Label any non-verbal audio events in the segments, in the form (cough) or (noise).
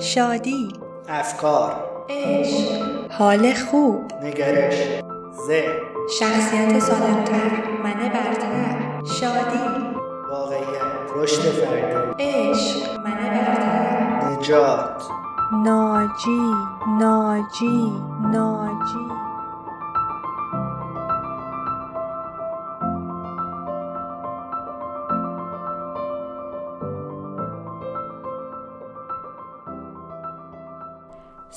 شادی افکار عشق حال خوب نگرش ذهن شخصیت سالمتر من برتر شادی واقعیت رشد فردی عشق من برتر نجات. ناجی ناجی ناجی.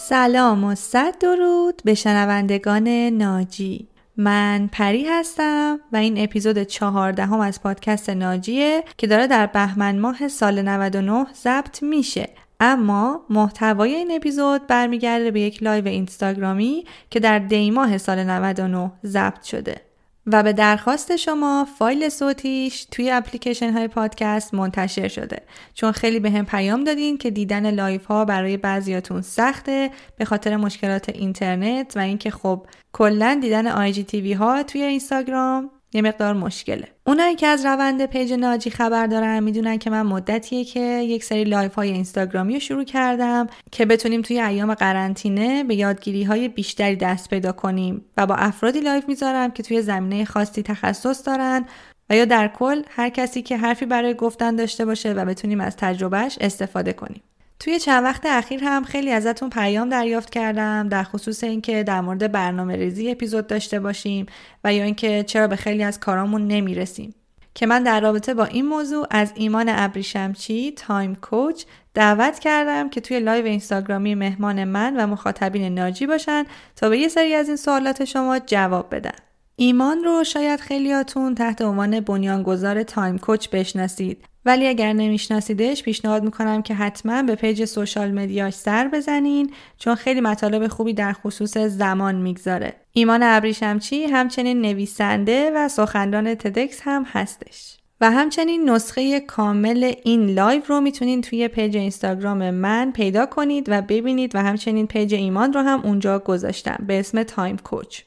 سلام و صد درود به شنوندگان ناجی. من پری هستم و این اپیزود چهاردهم از پادکست ناجیه که داره در بهمن ماه سال 99 ضبط میشه. اما محتوای این اپیزود برمیگرده به یک live اینستاگرامی که در دی ماه سال 99 ضبط شده. و به درخواست شما فایل صوتیش توی اپلیکیشن های پادکست منتشر شده. چون خیلی به هم پیام دادین که دیدن live ها برای بعضیاتون سخته به خاطر مشکلات اینترنت و اینکه خب کلا دیدن آی ها توی اینستاگرام یه مقدار مشکله. اونایی که از روند page ناجی خبر دارن می‌دونن که من مدتیه که یک سری live های اینستاگرامی رو شروع کردم که بتونیم توی ایام قرنطینه به یادگیری های بیشتری دست پیدا کنیم و با افرادی live می‌ذارم که توی زمینه خاصی تخصص دارن و یا در کل هر کسی که حرفی برای گفتن داشته باشه و بتونیم از تجربهش استفاده کنیم. توی چند وقت اخیر هم خیلی ازتون پیام دریافت کردم در خصوص اینکه در مورد برنامه ریزی اپیزود داشته باشیم و یا اینکه چرا به خیلی از کارامون نمی‌رسیم که من در رابطه با این موضوع از ایمان ابریشمچی Time Coach دعوت کردم که توی live اینستاگرامی مهمان من و مخاطبین ناجی باشن تا به یه سری از این سوالات شما جواب بدن. ایمان رو شاید خیلیاتون تحت عنوان بنیانگذار Time Coach بشناسید ولی اگر نمیشناسیدش پیشنهاد می‌کنم که حتما به page social media ش سر بزنین چون خیلی مطالب خوبی در خصوص زمان می‌گذاره. ایمان ابریشمچی همچنین نویسنده و سخنران TEDx هم هستش. و همچنین نسخه کامل این live رو می‌تونید توی page اینستاگرام من پیدا کنید و ببینید و همچنین page ایمان رو هم اونجا گذاشتم به اسم Time Coach.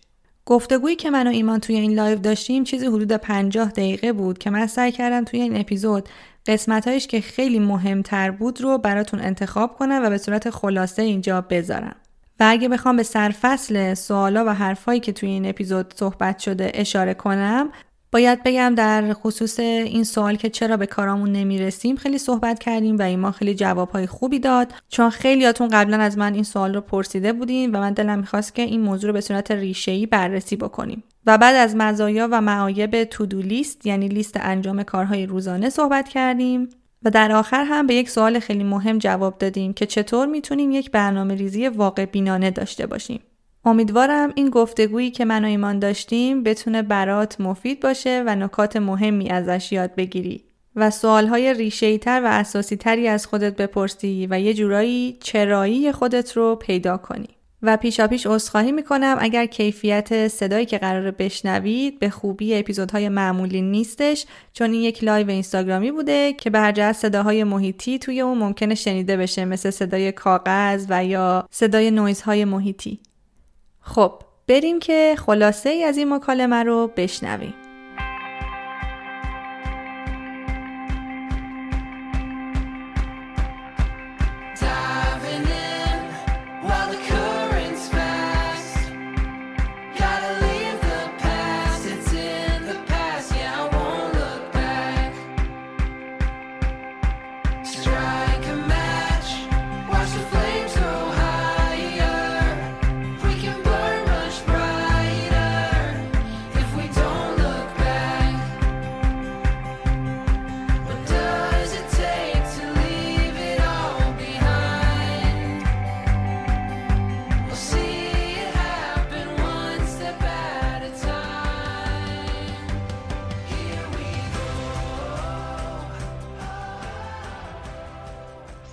گفتگویی که من و ایمان توی این live داشتیم چیزی حدود 50 دقیقه بود که من سعی کردم توی این اپیزود قسمتهایش که خیلی مهمتر بود رو براتون انتخاب کنم و به صورت خلاصه اینجا بذارم. و اگه بخوام به سرفصل سوالا و حرفایی که توی این اپیزود صحبت شده اشاره کنم باید بگم در خصوص این سوال که چرا به کارامون نمی‌رسیم خیلی صحبت کردیم و ایمان خیلی جوابهای خوبی داد. چون خیلیاتون قبلا از من این سوال رو پرسیده بودین و من دلم می‌خواست که این موضوع رو به صورت ریشه‌ای بررسی بکنیم. و بعد از مزایا و معایب to-do list یعنی لیست انجام کارهای روزانه صحبت کردیم و در آخر هم به یک سوال خیلی مهم جواب دادیم که چطور می‌تونیم یک برنامه ریزی واقع بینانه داشته باشیم. امیدوارم این گفتگویی که من و ایمان داشتیم بتونه برات مفید باشه و نکات مهمی ازش یاد بگیری و سوالهای ریشه تر و اساسی تری از خودت بپرسی و یه جورایی چرایی خودت رو پیدا کنی. و پیشا پیش عذرخواهی می‌کنم اگر کیفیت صدایی که قرار بشنوید به خوبی اپیزودهای معمولی نیستش چون این یک live اینستاگرامی بوده که به هر جهت صداهای محیطی توی اون ممکنه شنیده بشه مثل صدای کاغذ و یا صدای نویزهای محیطی خب بریم که خلاصه ای از این مکالمه رو بشنویم.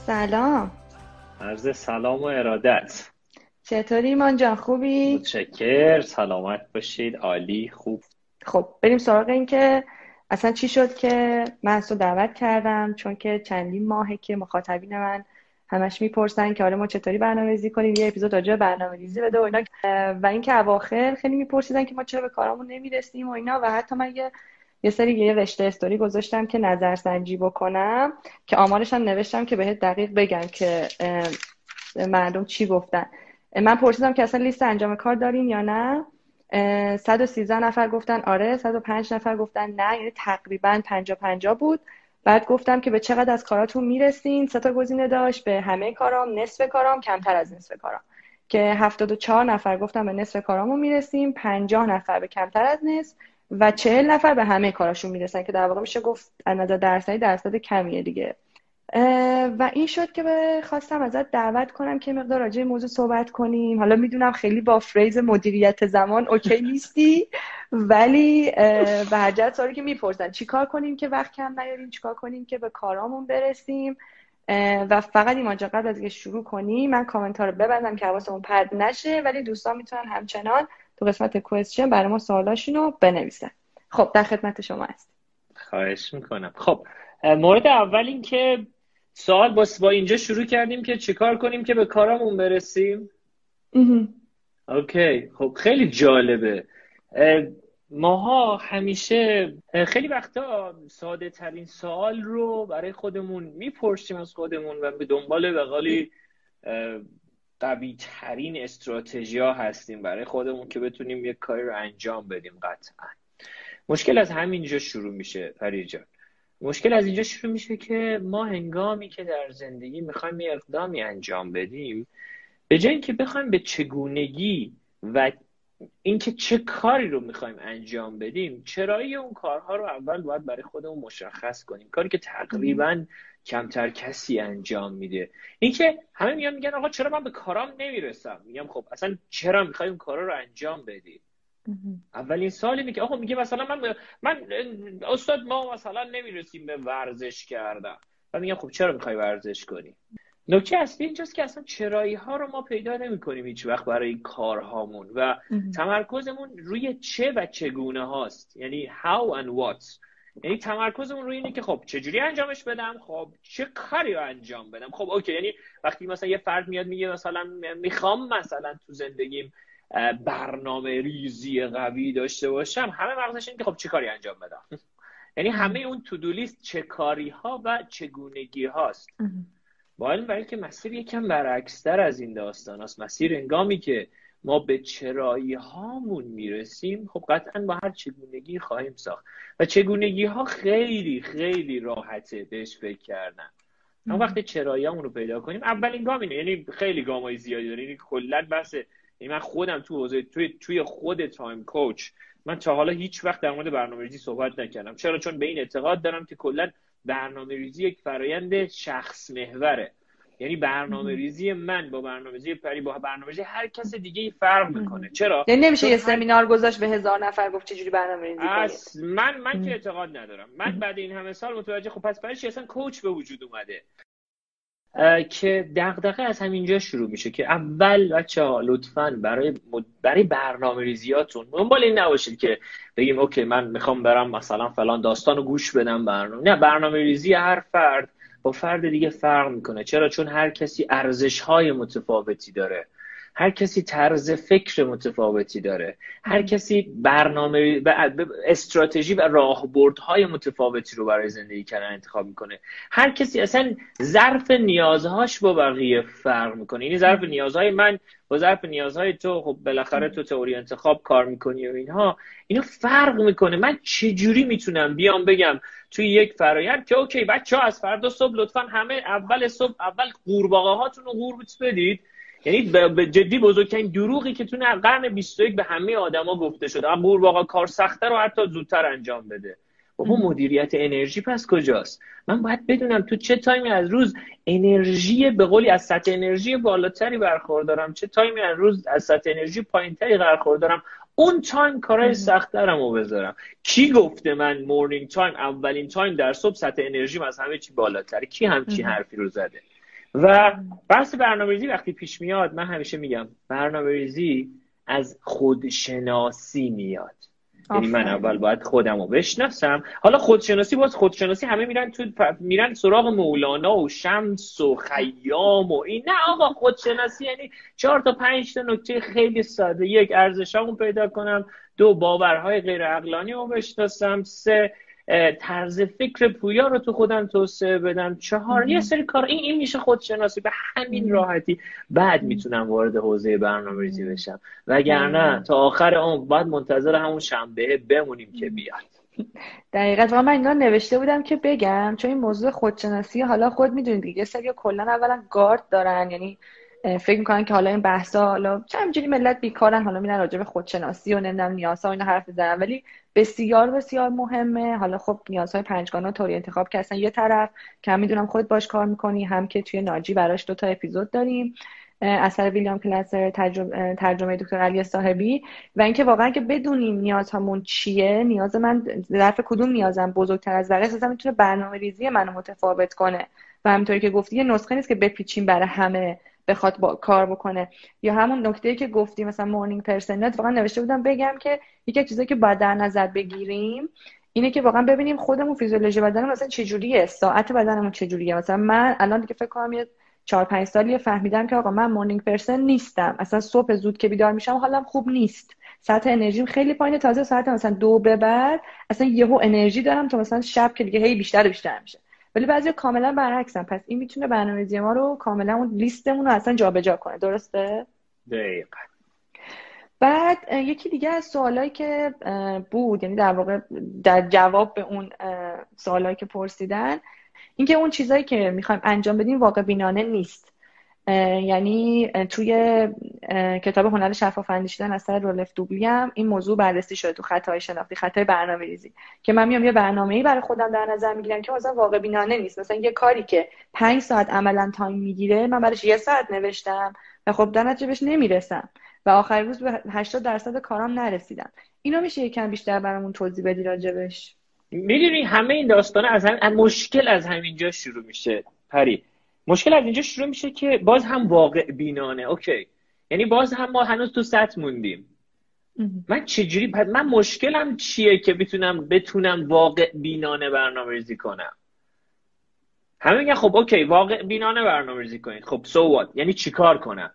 سلام. عرض سلام و ارادت. چطوری ایمان جان؟ خوبی؟ متشکر سلامت باشید. عالی خوب. خب بریم سراغ این که اصلا چی شد که من از تو دعوت کردم؟ چون که چندین ماهه که مخاطبین من همش می‌پرسن که آره ما چطوری برنامه ریزی کنیم؟ یه اپیزود راجع برنامه ریزی بده و اینا. و اینکه اواخر خیلی میپرسیدن که ما چرا به کارامون نمی‌رسیم و اینا. و حتی من یه یه سری یه رشته استوری گذاشتم که نظرسنجی بکنم که آمارش هم نوشتم که بهت دقیق بگم که مردم چی گفتن. من پرسیدم که اصلا لیست انجام کار دارین یا نه؟ 113 نفر گفتن آره 105 نفر گفتن نه یعنی تقریبا 50 50 بود. بعد گفتم که به چقدر از کاراتون می‌رسین؟ سه تا گزینه داشت به همه کارام نصف کارام کمتر از نصف کارام. که 74 نفر گفتم به نصف کارامون می‌رسیم 50 نفر به کمتر از نصف. و 40 نفر به همه کاراشون می‌رسن که در واقع میشه گفت از نظر درصدی درصد کمیه دیگه. و این شد که خواستم ازت دعوت کنم که مقدار راجع موضوع صحبت کنیم. حالا می‌دونم خیلی با فریز مدیریت زمان اوکی نیستی ولی به هر سوالی که می‌پرسن چیکار کنیم که وقت کم نیاریم؟ چیکار کنیم که به کارامون برسیم؟ و فقط این قبل از که شروع کنیم من کامنت رو ببندم که حواسمون پرد نشه ولی دوستان می‌تونن همچنان تو قسمت کوئسچن برای ما سوالاشون رو بنویسن. خب در خدمت شما است خواهش می‌کنم. خب مورد اول این که سوال با, با اینجا شروع کردیم که چیکار کنیم که به کارمون برسیم؟ اوکی. خب خیلی جالبه. ماها همیشه خیلی وقتا ساده ترین سوال رو برای خودمون می‌پرسیم از خودمون و به دنبال بقالی قوی ترین استراتژی ها هستیم برای خودمون که بتونیم یک کاری رو انجام بدیم قطعا. مشکل از همینجا شروع میشه فریجان مشکل از اینجا شروع میشه که ما هنگامی که در زندگی می‌خوایم یه اقدامی انجام بدیم به جای اینکه بخوایم به چگونگی و اینکه چه کاری رو می‌خوایم انجام بدیم چرایی اون کارها رو اول باید برای خودمون مشخص کنیم. کاری که تقریبا کمتر کسی انجام میده. اینکه همه میان میگن آقا چرا من به کارام نمی‌رسم؟ میگم خب اصلا چرا می‌خوای اون کارا رو انجام بدی؟ اولین سال اینه که آقا میگه مثلا من من استاد ما مثلا نمی‌رسیم به ورزش کردن. و میگم خب چرا می‌خوای ورزش کنی؟ نکته اصلی اینجاست که اصلا چرایی ها رو ما پیدا نمی کنیم هیچ وقت برای کارهامون و تمرکزمون روی چه و چگونه هاست. یعنی how and what. یعنی تمرکزمون روی اینه که خب چجوری انجامش بدم؟ خب چه کاری رو انجام بدم؟ خب اوکی یعنی وقتی مثلا یه فرد میاد میگه مثلا می‌خوام مثلا تو زندگیم برنامه ریزی قوی داشته باشم همه مغزش اینه که خب چه کاری انجام بدم؟ (laughs) یعنی همه اون تو لیست چه کاری ها و چگونگی هاست. با این برای که مسیر یکم برعکستر از این داستان است. مسیر انگامی که ما به چرایی هامون می‌رسیم خب قطعا با هر چگونگی خواهیم ساخت. و چگونگی ها خیلی خیلی راحته بهش فکر کردن. ما وقتی چرایی رو پیدا کنیم اولین گام اینه. یعنی خیلی گامای زیادی داره یعنی کلا بحث یعنی من خودم تو حوزه توی توی خود Time Coach من تا حالا هیچ وقت در مورد برنامه‌ریزی صحبت نکردم. چرا؟ چون به این اعتقاد دارم که کلا برنامه‌ریزی یک فرایند شخص محوره. یعنی برنامه ریزی من با برنامه ریزی پری با برنامه ریزی هر کس دیگه فرق می‌کنه. چرا؟ یعنی نمیشه یه سمینار گذاشت به هزار نفر گفت چجوری برنامه ریزی من من که اعتقاد ندارم. من بعد این همه سال متوجه خب پس برای چی اصلا کوچ به وجود اومده؟ که دغدغه از همینجا شروع میشه که اول بچه ها لطفا برای برای برنامه ریزیاتون دنبال این نباشید که بگیم اوکی من می‌خوام برم مثلا فلان داستان رو گوش بدم برنامه. نه برنامه ریزی هر فرد با فرد دیگه فرق می‌کنه. چرا؟ چون هر کسی ارزش های متفاوتی داره. هر کسی طرز فکر متفاوتی داره. هر کسی برنامه استراتژی و راهبردهای متفاوتی رو برای زندگی کردن انتخاب می‌کنه. هر کسی اصلا ظرف نیازهاش با بقیه فرق می‌کنه. یعنی ظرف نیازهای من با ظرف نیازهای تو خب بالاخره تو تئوری انتخاب کار می‌کنی و اینها. اینا فرق می‌کنه. من چجوری می‌تونم بیام بگم توی یک فرایند که اوکی بچه ها از فردا صبح لطفا همه اول صبح اول قورباغه هاتون رو قورت بدید. یعنی به جدی بزرگترین دروغی که تو قرن 21 به همه آدما گفته شده. قورباغه کار سخته رو حتی زودتر انجام بده. بابا مدیریت انرژی پس کجاست؟ من باید بدونم تو چه time ی از روز انرژی به قولی از سطح انرژی بالاتری برخوردارم؟ چه time ی از روز از سطح انرژی پایینتری برخوردارم؟ اون time کارهای سختترم رو بذارم. کی گفته من morning time اولین time در صبح سطح انرژی از همه چی بالاتره؟ کی همچی حرفی رو زده؟ و بحث برنامه وقتی پیش میاد من همیشه میگم برنامه ریزی از خودشناسی میاد. یعنی من اول باید خودم رو بشناسم. حالا خودشناسی باز خودشناسی همه میرن تو میرن سراغ مولانا و شمس و خیام و این. نه آقا خودشناسی یعنی چهار تا پنج تا نکته خیلی ساده. یک ارزشامو پیدا کنم. دو باورهای غیر عقلانی رو بشناسم. سه طرز فکر پویا رو تو خودم توسعه بدم. چهار یه سری کار این این میشه خودشناسی. به همین راحتی. بعد می‌تونم وارد حوزه برنامه ریزی بشم. وگرنه تا آخر اون بعد منتظر همون شنبه بمونیم که بیاد. دقیقا. واقعا من اینا نوشته بودم که بگم چون این موضوع خودشناسی حالا خود می‌دونید دیگه سری کلا اولا گارد دارن. یعنی فکر می‌کنن که حالا این بحثا حالا چه همینجوری ملت بیکارن. حالا میرن راجع به خودشناسی و نمی‌دونم نیازها و اینا حرف می‌زنن. ولی بسیار بسیار مهمه. حالا خب نیازهای پنجگانه طوری انتخاب کردن یه طرف که هم می‌دونم خود باش کار می‌کنی هم که توی ناجی براش دو تا اپیزود داریم اثر ویلیام کلاسر ترجمه, ترجمه دکتر علی صاحبی. و اینکه واقعا که بدونیم نیازهامون چیه نیاز من ظرف کدوم نیازم بزرگتر از بقیه اساسا می‌تونه برنامه ریزی منو متفاوت کنه. و همینطوری که گفتی یه نسخه نیست که بپیچیم برای همه. بخواد با کار بکنه. یا همون نکته که گفتی مثلا مورنینگ پرسن واقعا نوشته بودم بگم که یکی چیزایی که باید در نظر بگیریم اینه که واقعا ببینیم خودمون فیزیولوژی بدنمون مثلا چجوریه ساعت بدنمون چجوریه. مثلا من الان دیگه فکر کنم یه چهار پنج سالی فهمیدم که آقا من مورنینگ پرسن نیستم. اصلا صبح زود که بیدار میشم حالم خوب نیست. ساعت انرژیم خیلی پایینه تازه ساعت مثلا دو به بعد اصلا یهو انرژی دارم تا مثلا شب که دیگه هی بیشتر بیشتر میشه. ولی بعضی کاملا برعکسن. پس این می‌تونه برنامه‌ریزی ما رو کاملا اون لیستمون رو اصلا جابجا کنه. درسته؟ دقیقا. بعد یکی دیگه از سوالایی که بود یعنی در واقع در جواب به اون سوالایی که پرسیدن اینکه اون چیزایی که می‌خوایم انجام بدیم واقع بینانه نیست. یعنی توی کتاب هنر شفاف اندیشیدن اثر رولف دوبلی هم این موضوع بررسی شده تو خطای شناختی خطای برنامه ریزی که من میام یه برنامه‌ای برای خودم در نظر می‌گیرم که مثلا واقع بینانه نیست. مثلا یه کاری که پنج ساعت عملا time می‌گیره من برایش یه ساعت نوشتم و خب در نتیجه بهش نمی‌رسم. و آخر روز به 80 درصد کارام نرسیدم. اینو میشه یکم بیشتر برامون توضیح بدی راجبش؟ می‌دونی همه این داستان از هم... مشکل از همینجا شروع میشه. پری مشکل از اینجا شروع میشه که باز هم واقع بینانه. okay. یعنی باز هم ما هنوز تو سطح موندیم. من چجوری من مشکلم چیه که بتونم بتونم واقع بینانه برنامه ریزی کنم؟ همه میگن خب OK واقع بینانه برنامه ریزی کنید. خب so یعنی چیکار کنم؟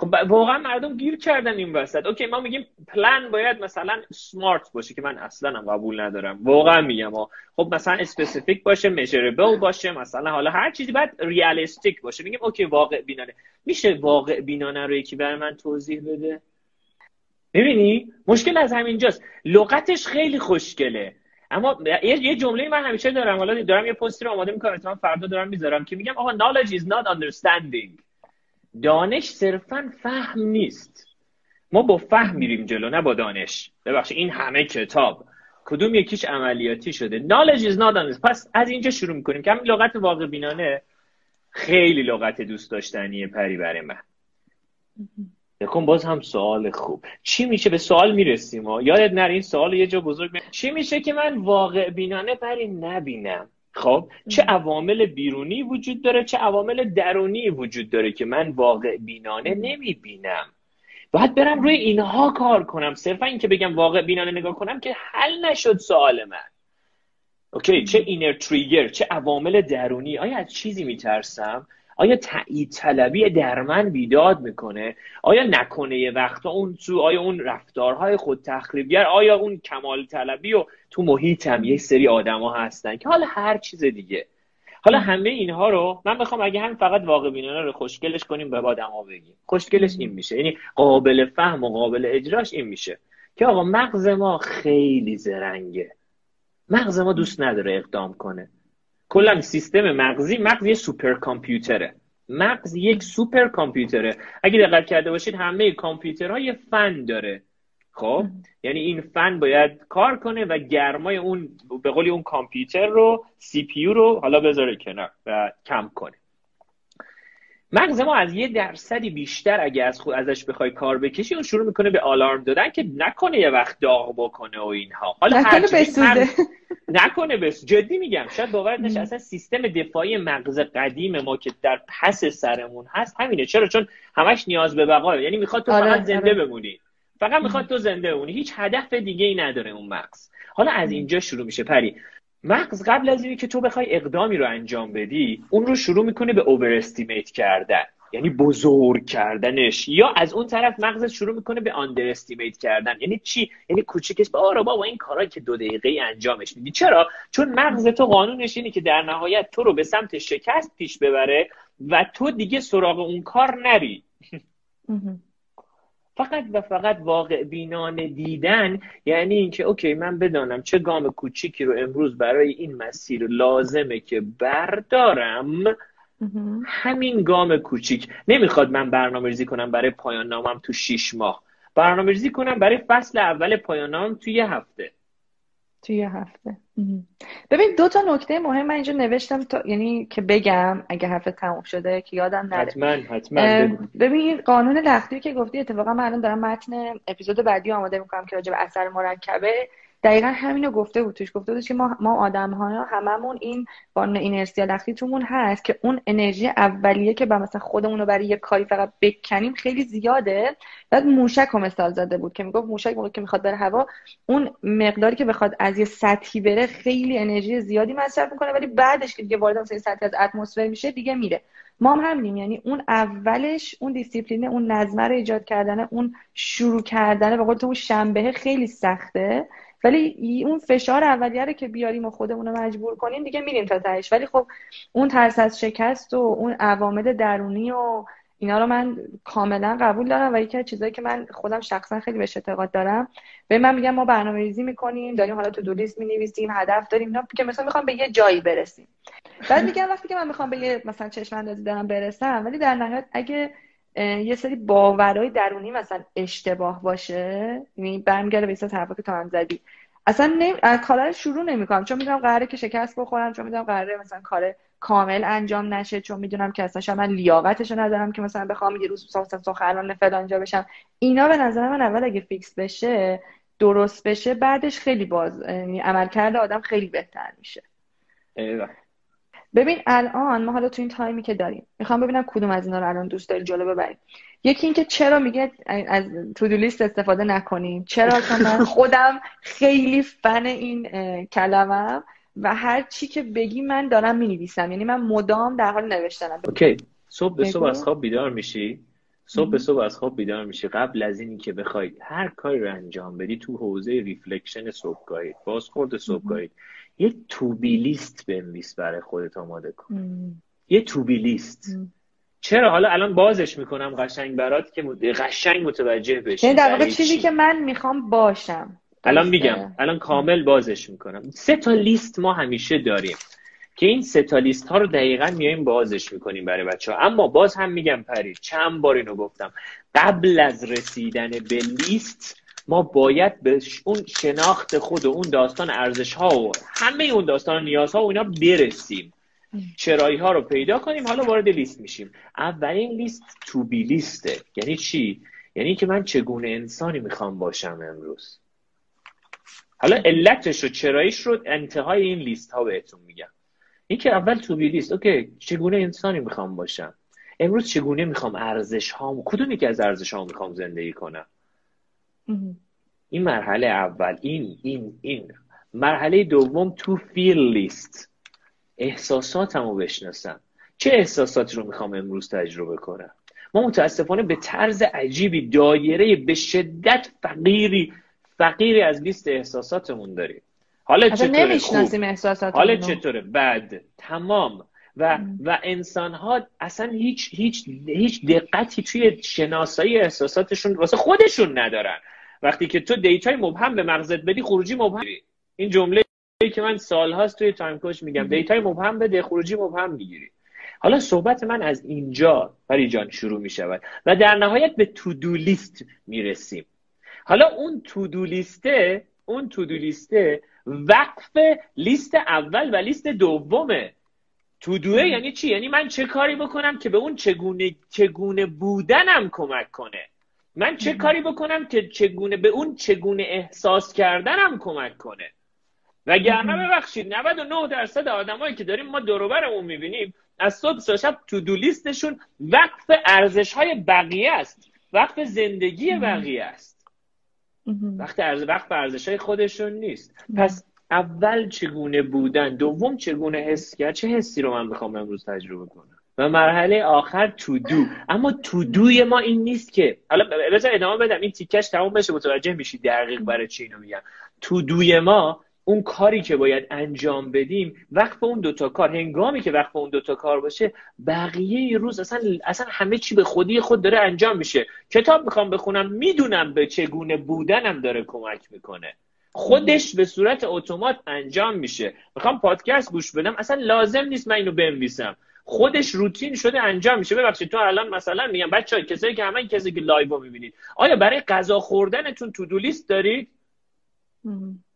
خب واقعا مردم گیر کردن این وسط. OK ما میگیم پلان باید مثلا smart باشه که من اصلا هم قبول ندارم. واقعا میگم خب مثلا specific باشه measurable باشه مثلا حالا هر چیزی باید realistic باشه. میگیم OK واقع بینانه. میشه واقع بینانه رو یکی برای من توضیح بده؟ ببینی مشکل از همینجاست. لغتش خیلی خوشگله. اما یه جمله من همیشه دارم. حالا دارم یه پستی رو آماده می‌کنم. فردا دارم می‌ذارم که میگم آقا knowledge is not understanding. دانش صرفا فهم نیست. ما با فهم میریم جلو نه با دانش. ببخشید این همه کتاب. کدوم یکیش عملیاتی شده؟ Knowledge is not پس از اینجا شروع می‌کنیم که لغت واقع بینانه خیلی لغت دوست داشتنیه پری برای من. یکم باز هم سوال خوب. چی میشه؟ به سوال می‌رسیم ها. یادت نره این سوال یه جا بزرگ چی میشه که من واقع بینانه پری نبینم؟ خب چه عوامل بیرونی وجود داره چه عوامل درونی وجود داره که من واقع بینانه نمی‌بینم. باید برم روی اینها کار کنم. صرفا اینکه بگم واقع بینانه نگاه کنم که حل نشد سوال من. اوکی چه اینر تریگر چه عوامل درونی. آیا از چیزی میترسم؟ آیا تایید طلبی در من بیداد می‌کنه؟ آیا نکنه یه وقتا اون تو آیا اون رفتارهای خود تخریبگر آیا اون کمال طلبی و تو محیطم یه سری آدما هستن که حالا هر چیز دیگه. حالا همه اینها رو من می‌خوام اگه هم فقط واقع بینانه رو خوشگلش کنیم به آدما بگیم. خوشگلش این میشه. یعنی قابل فهم و قابل اجراش این میشه که آقا مغز ما خیلی زرنگه. مغز ما دوست نداره اقدام کنه. کلا سیستم مغزی مغز یه سوپر کامپیوتره. مغز یک سوپر کامپیوتره. اگه دقت کرده باشید همه کامپیوترها یه فن داره. خب؟ یعنی این فن باید کار کنه و گرمای اون به قولی اون کامپیوتر رو سی پی رو حالا بذاره کنار و کم کنه. مغز ما از یه درصدی بیشتر اگه از خود ازش بخوای کار بکشی اون شروع می‌کنه به آلارم دادن که نکنه یه وقت داغ بکنه و اینها. حالا نکنه بسوزه. نکنه بس جدی میگم شاید باورت نشه. اصلا سیستم دفاعی مغز قدیم ما که در پس سرمون هست همینه. چرا؟ چون همش نیاز به بقا. یعنی می‌خواد تو آره، فقط زنده آره. بمونی. فقط می‌خواد تو زنده بمونی. هیچ هدف دیگه ای نداره اون مغز. حالا از اینجا شروع میشه. پری مغز قبل از اینکه تو بخوای اقدامی رو انجام بدی اون رو شروع می‌کنه به اوور کردن. یعنی بزرگ کردنش. یا از اون طرف مغزت شروع می‌کنه به آندر کردن. یعنی چی؟ یعنی کوچیکش با آره بابا این کارا که دو دقیقه انجامش میدی. چرا؟ چون مغز تو قانونش اینه که در نهایت تو رو به سمت شکست پیش ببره و تو دیگه سراغ اون کار نری. فقط و فقط واقع بینانه دیدن یعنی اینکه اوکی من بدانم چه گام کوچیکی رو امروز برای این مسیر لازمه که بردارم همین گام کوچیک. نمی‌خواد من برنامه ریزی کنم برای پایان نامم تو شیش ماه. برنامه ریزی کنم برای فصل اول پایان نامم تو یه هفته. توی یه هفته. ببین دو تا نکته مهم من اینجا نوشتم تا... یعنی که بگم اگه حرف تموم شده که یادم نره. حتما حتما ببین قانون لختی که گفتی اتفاقا من الان دارم متن اپیزود بعدی آماده می‌کنم که راجع به اثر مرکبه. دقیقا همینو گفته بود توش گفته بود که ما ما آدم ها هممون این قانون اینرسیا لختی تومون هست که اون انرژی اولیه که با مثلا خودمون رو برای یه کاری فقط بکنیم خیلی زیاده. بعد موشک رو مثال زده بود که می‌گفت موشک موقعی که می‌خواد بره هوا اون مقداری که بخواد از یه سطحی بره خیلی انرژی زیادی مصرف می‌کنه ولی بعدش که دیگه وارد مثلا سطحی از اتمسفر میشه دیگه میره. ما هم همینیم یعنی اون اولش اون دیسیپلین اون نظمه رو ایجاد کردن اون شروع کردن به قول تو اون شنبه خیلی سخته. ولی اون فشار اولیه رو که بیاریم و خودمون رو مجبور کنیم دیگه میریم تا تهش. ولی خب اون ترس از شکست و اون عوامل درونی و اینا رو من کاملا قبول دارم و یکی از چیزایی که من خودم شخصا خیلی بهش اعتقاد دارم به من میگم ما برنامه ریزی می‌کنیم داریم حالا تو دو لیست می‌نویسیم هدف داریم اینا که مثلا می‌خوام به یه جایی برسیم. بعد میگم وقتی که من می‌خوام به یه مثلا چشم اندازی دارم برسم ولی در نهایت اگه یه سری باورهای درونی مثلا اشتباه باشه؟ یعنی برمیگرده به این که تو هم زدی. اصلا نمی... کارا شروع نمی‌کنم. چون می‌دونم قراره که شکست بخورم چون می‌دونم قراره مثلا کار کامل انجام نشه چون می‌دونم که اصلا من لیاقتش ندارم که مثلا بخوام یه روز سخنران فلانجا بشم. اینا به نظر من اول اگه فیکس بشه درست بشه بعدش خیلی باز یعنی عملکرد آدم خیلی بهتر میشه. ببین الان ما حالا تو این تایمی که داریم می‌خوام ببینم کدوم از اینا رو الان دوست داری جلو ببریم. یکی اینکه چرا میگه از تو لیست استفاده نکنیم؟ چرا چون من (laughs) خودم خیلی فن این کلمم و هر چی که بگی من دارم می‌نویسم. یعنی من مدام در حال نوشتنم. OK. صبح به صبح از خواب بیدار میشی؟ صبح به صبح از خواب بیدار میشی. قبل از اینی که بخوای هر کاری رو انجام بدی تو حوزه reflection صبحگاهی بازخورد صبحگاهی. یه to be list بنویس برای خودت آماده کن. یه to be list چرا؟ حالا الان بازش می‌کنم قشنگ برات که قشنگ متوجه بشی یعنی در واقع چیزی که من می‌خوام باشم. الان میگم. الان کامل بازش می‌کنم. سه تا لیست ما همیشه داریم. که این سه تا لیست ها رو دقیقا میایم بازش می‌کنیم برای بچه ها اما باز هم میگم پری چند بار اینو گفتم. قبل از رسیدن به لیست ما باید به اون شناخت خود و اون داستان ارزش ها و همه اون داستان نیاز ها و اینا برسیم. چرایی ها رو پیدا کنیم حالا وارد لیست میشیم. اولین لیست تو بی لیسته. یعنی چی؟ یعنی که من چگونه انسانی می‌خوام باشم امروز؟ حالا علتش و چراییش رو انتهای این لیست ها بهتون میگم. این که اول تو بی لیست اوکی چگونه انسانی می‌خوام باشم؟ امروز چگونه می‌خوام ارزش ها کدومی که از ارزش ها می‌خوام زندگی کنم؟ این مرحله اول این این این. مرحله دوم تو فیل لیست احساساتم رو بشناسم. چه احساساتی رو می‌خوام امروز تجربه کنم؟ ما متاسفانه به طرز عجیبی دایره به شدت فقیری فقری از لیست احساساتمون داریم. حالا چطوره؟ خوب. حالا چطوره؟ بد. تمام. و و انسان ها اصلا هیچ هیچ هیچ دقتی توی شناسایی احساساتشون واسه خودشون ندارن. وقتی که تو data ی مبهم به مغزت بدی خروجی مبهم این جمله که من سالهاست توی Time Coach میگم data ی مبهم بده خروجی مبهم می‌گیری. حالا صحبت من از اینجا پری جان شروع می شود و در نهایت به to do list می‌رسیم. حالا اون تودو لیسته اون تودو لیسته وقف لیست اول و لیست دومه تودوه یعنی چی؟ یعنی من چه کاری بکنم که به اون چگونه چگونه بودنم کمک کنه؟ من چه کاری بکنم که چگونه به اون چگونه احساس کردنم کمک کنه؟ وگرنه ببخشید 99 درصد آدمایی که داریم ما دوروبرمون می‌بینیم از صبح تا شب تو دو لیستشون وقف ارزش های بقیه است. وقف زندگی بقیه است. وقت ارز وقت ارزش های خودشون نیست. پس اول چگونه بودن؟ دوم چگونه حس کرد؟ چه حسی رو من می‌خوام امروز تجربه کنم؟ و مرحله آخر تو دو اما تو دوی ما این نیست که حالا بذار ادامه بدم. این تیکش تموم بشه. متوجه میشی دقیق برای چی اینو میگم. تو دوی ما اون کاری که باید انجام بدیم وقت به اون دوتا کار هنگامی که وقت به اون دوتا کار باشه بقیه روز اصلا اصلا همه چی به خودی خود داره انجام میشه. کتاب می‌خوام بخونم می‌دونم به چگونه بودنم داره کمک می‌کنه. خودش به صورت اتومات انجام میشه. می‌خوام پادکست گوش بدم. اصلا لازم نیست من اینو بنویسم. خودش روتین شده انجام میشه. ببخشید تو الان مثلا میگم بچه کسایی که همه کسی که live می‌بینید. آیا برای غذا خوردنتون to do list دارید؟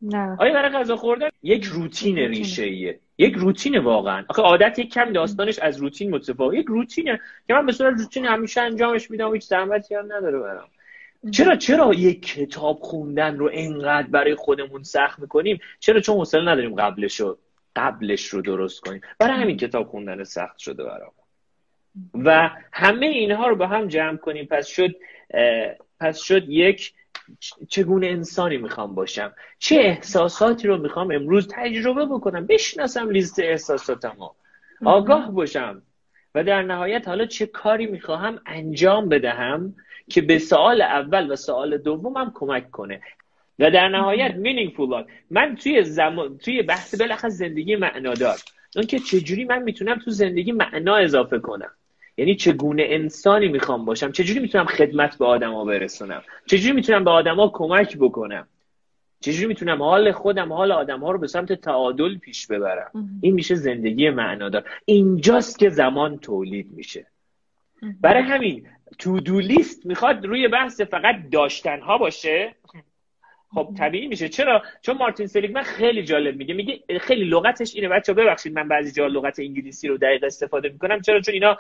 نه. آیا برای غذا خوردن؟ یک روتین ریشه ایه یک روتین واقعا. آخه عادت یک کم داستانش از روتین متفاوت. یک روتینه. که من به صورت روتین همیشه انجامش میدم هیچ زحمتی هم نداره برام. چرا چرا یک کتاب خوندن رو انقدر برای خودمون سخت می‌کنیم؟ چرا چون حوصله نداریم قبلش قبلش رو درست کنیم. برای همین کتاب خوندن سخت شده برام. و همه اینها رو با هم جمع کنیم. پس شد پس شد یک چگونه انسانی می‌خوام باشم؟ چه احساساتی رو می‌خوام امروز تجربه بکنم؟ بشناسم لیست احساساتمو آگاه باشم. و در نهایت حالا چه کاری می‌خواهم انجام بدهم که به سوال اول و سوال دومم کمک کنه. و در نهایت meaningful من توی زمان توی بحث بلخص زندگی معنادار اون که چجوری من می‌تونم تو زندگی معنا اضافه کنم؟ یعنی چگونه انسانی می‌خوام باشم؟ چجوری می‌تونم خدمت به آدما برسونم؟ چجوری می‌تونم به آدما کمک بکنم؟ چجوری می‌تونم حال خودم حال آدم ها رو به سمت تعادل پیش ببرم؟ این میشه زندگی معنادار اینجاست که زمان تولید میشه. برای همین تو دو لیست می‌خواد روی بحث فقط داشتن ها باشه خب طبیعی میشه. چرا؟ چون مارتین سلیگمن خیلی جالب میگه. میگه خیلی لغتش اینه. بچا ببخشید من بعضی جا لغت انگلیسی رو دقیق استفاده می‌کنم. چرا؟ چون اینا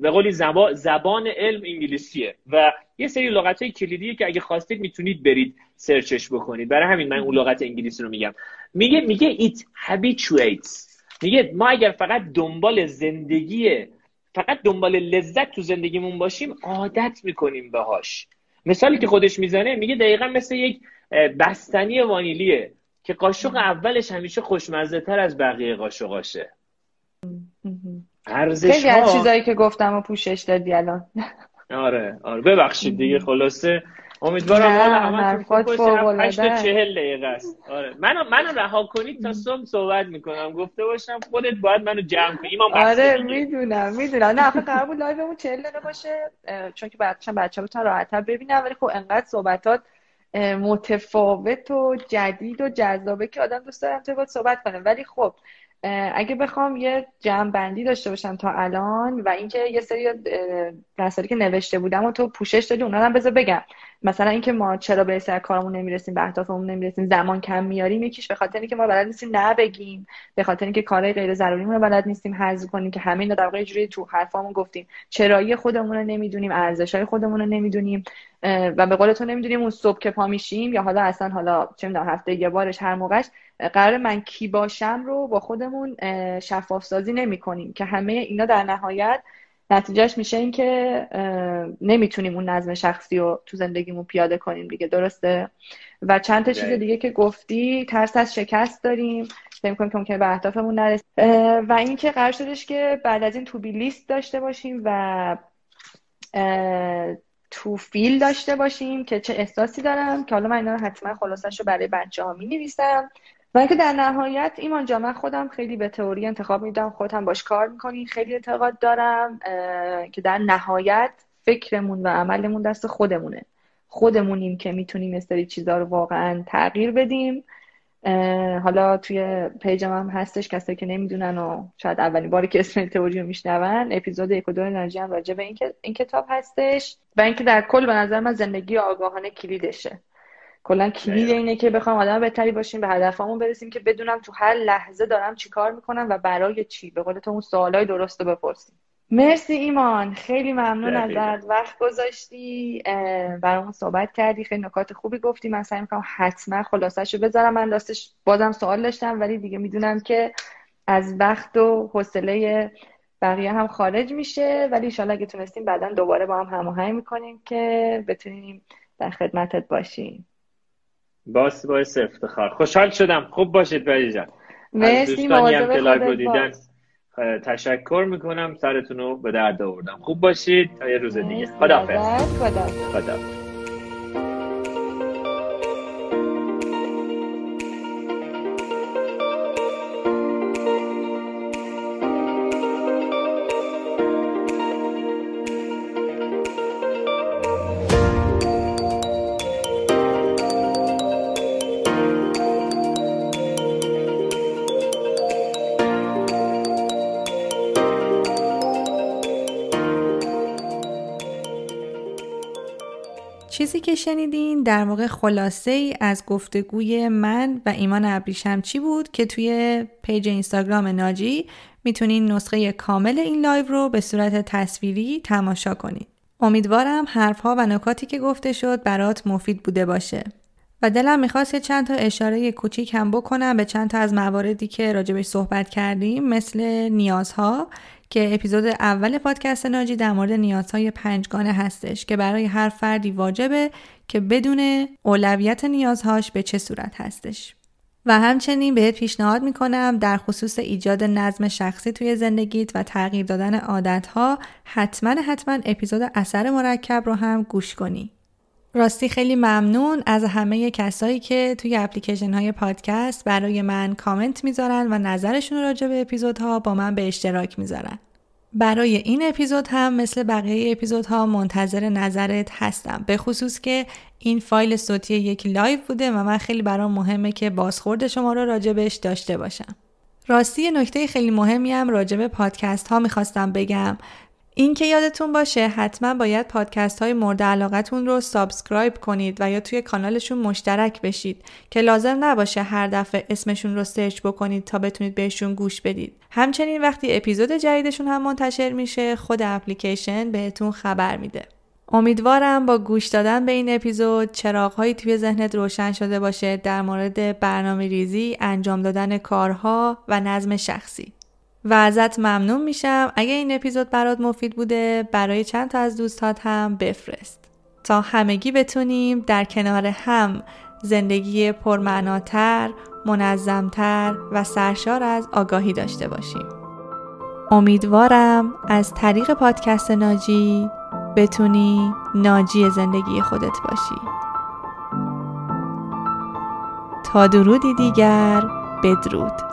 به قولی زبان علم انگلیسیه. و یه سری لغت های کلیدیه که اگه خواستید می‌تونید برید سرچش بکنید. برای همین من اون لغت انگلیسی رو میگم. میگه میگه it habituates. میگه ما اگر فقط دنبال زندگی فقط دنبال لذت تو زندگیمون باشیم عادت می‌کنیم بهاش مثالی که خودش می‌زنه میگه دقیقا مثل یک بستنی وانیلیه که قاشق اولش همیشه خوشمزه تر از بقیه قاشقاشه. ارزش خیلی از چیزایی که گفتم و پوشش دادی الان. آره آره ببخشید دیگه خلاصه. امیدوارم حالا باشه. 8 تا 40 دقیقه است. آره. منو منو رها کنید تا صبح صحبت می‌کنم. گفته باشم خودت باید منو جمع کنی. آره می‌دونم می‌دونم. نه آخه قرار بود لایومون 40 دقیقه باشه چون که بعدش بچه‌ها بتونن راحت‌تر ببینن ولی خب انقدر صحبتات متفاوت و جدید و جذابه که آدم دوست دارم تو صحبت کنه. ولی خب اگه بخوام یه جمع بندی داشته باشم تا الان و اینکه یه سری مسائلی که نوشته بودم و تو پوشش دادی اونا هم بذار بگم. مثلا اینکه ما چرا به سر کارمون نمی‌رسیم به اهدافمون نمی‌رسیم زمان کم میاریم یکیش به خاطر اینکه ما بلد نیستیم نه بگیم به خاطر اینکه کارهای غیر ضروری رو بلد نیستیم حذف کنیم که همین در واقع جوری تو حرفامون گفتیم. چرایی خودمون رو نمی‌دونیم ارزشای خودمون رو نمی‌دونیم و به قول تو نمی‌دونیم اون صبح که پا میشیم یا حالا اصلا حالا چه می‌دونم هفته یه بارش هر موقعش قرار من کی باشم رو با خودمون شفاف سازی نمی کنیم که همه اینا در نهایت نتیجهش میشه این که نمی‌تونیم اون نظم شخصی رو تو زندگیمون پیاده کنیم دیگه درسته؟ و چند تا چیز دیگه که گفتی ترس از شکست داریم فکر کنیم که ممکنه به اهدافمون نرسیم. و اینکه قرار شدش که بعد از این تو بی لیست داشته باشیم و تو فیل داشته باشیم که چه احساسی دارم که حالا من اینا حتما خلاصش رو برای بچه ها می نویسم و اینکه در نهایت ایمان جا من خودم خیلی به تئوری انتخاب میدم. خودم باش کار می‌کنی خیلی اعتقاد دارم که در نهایت فکرمون و عملمون دست خودمونه. خودمونیم که می‌تونیم استری چیزا رو واقعا تغییر بدیم. حالا توی پیجم هم هستش کسایی که نمی‌دونن و شاید اولین باری که اسم تئوری رو میشنون اپیزود یک و دو انرژی هم راجع به این, این کتاب هستش. و اینکه در کل به نظر من زندگی آگاهانه کلیدشه. کلا کلید اینه که بخوام آدم بهتری باشیم به هدفمون برسیم که بدونم تو هر لحظه دارم چیکار می‌کنم و برای چی. به قول تو اون سوالای درست رو بپرسیم. مرسی ایمان. خیلی ممنون ازت. وقت گذاشتی برامون صحبت کردی. خیلی نکات خوبی گفتی. من سعی می‌کنم حتما خلاصش رو بذارم. من راستش بازم سوال داشتم ولی دیگه می‌دونم که از وقت و حوصله بقیه هم خارج میشه. ولی انشالله اگه تونستیم بعدا دوباره با هم هماهنگ می‌کنیم که بتونیم در خدمتت باشیم. باس باعث افتخار. خوشحال شدم. خوب باشید بایی جان. مرسی مواظب خودت دیدن تشکر می‌کنم. سرتون رو به درد آوردم. خوب باشید. تا یه روز دیگه. مرسی خداحافظ. شنیدین در واقع خلاصه ای از گفتگوی من و ایمان ابریشم چی بود که توی page اینستاگرام ناجی می‌تونین نسخه کامل این live رو به صورت تصویری تماشا کنید. امیدوارم حرفها و نکاتی که گفته شد برات مفید بوده باشه. و دلم می‌خواست چند تا اشاره کوچیک هم بکنم به چند تا از مواردی که راجبش صحبت کردیم مثل نیازها که اپیزود اول پادکست ناجی در مورد نیازهای پنجگانه هستش که برای هر فردی واجبه که بدون اولویت نیازهاش به چه صورت هستش. و همچنین بهت پیشنهاد می‌کنم در خصوص ایجاد نظم شخصی توی زندگیت و تغییر دادن عادتها حتما حتما اپیزود اثر مرکب رو هم گوش کنی. راستی خیلی ممنون از همه کسایی که توی اپلیکیشن های پادکست برای من کامنت می‌ذارن و نظرشون راجع به اپیزودها با من به اشتراک می‌ذارن. برای این اپیزود هم مثل بقیه اپیزودها منتظر نظرت هستم. به خصوص که این فایل صوتی یک live بوده و من خیلی برام مهمه که بازخورد شما رو راجبش داشته باشم. راستی نکته خیلی مهمی هم راجب پادکست ها می‌خواستم بگم. این که یادتون باشه حتما باید پادکست های مورد علاقتون رو subscribe کنید و یا توی کانالشون مشترک بشید که لازم نباشه هر دفعه اسمشون رو search بکنید تا بتونید بهشون گوش بدید. همچنین وقتی اپیزود جدیدشون هم منتشر میشه خود اپلیکیشن بهتون خبر میده. امیدوارم با گوش دادن به این اپیزود چراغهایی توی ذهنت روشن شده باشه در مورد برنامه ریزی، انجام دادن کارها و نظم شخصی. و ازت ممنون میشم اگه این اپیزود برات مفید بوده برای چند تا از دوستات هم بفرست تا همگی بتونیم در کنار هم زندگی پرمعناتر، منظمتر و سرشار از آگاهی داشته باشیم. امیدوارم از طریق پادکست ناجی بتونی ناجی زندگی خودت باشی. تا درودی دیگر بدرود.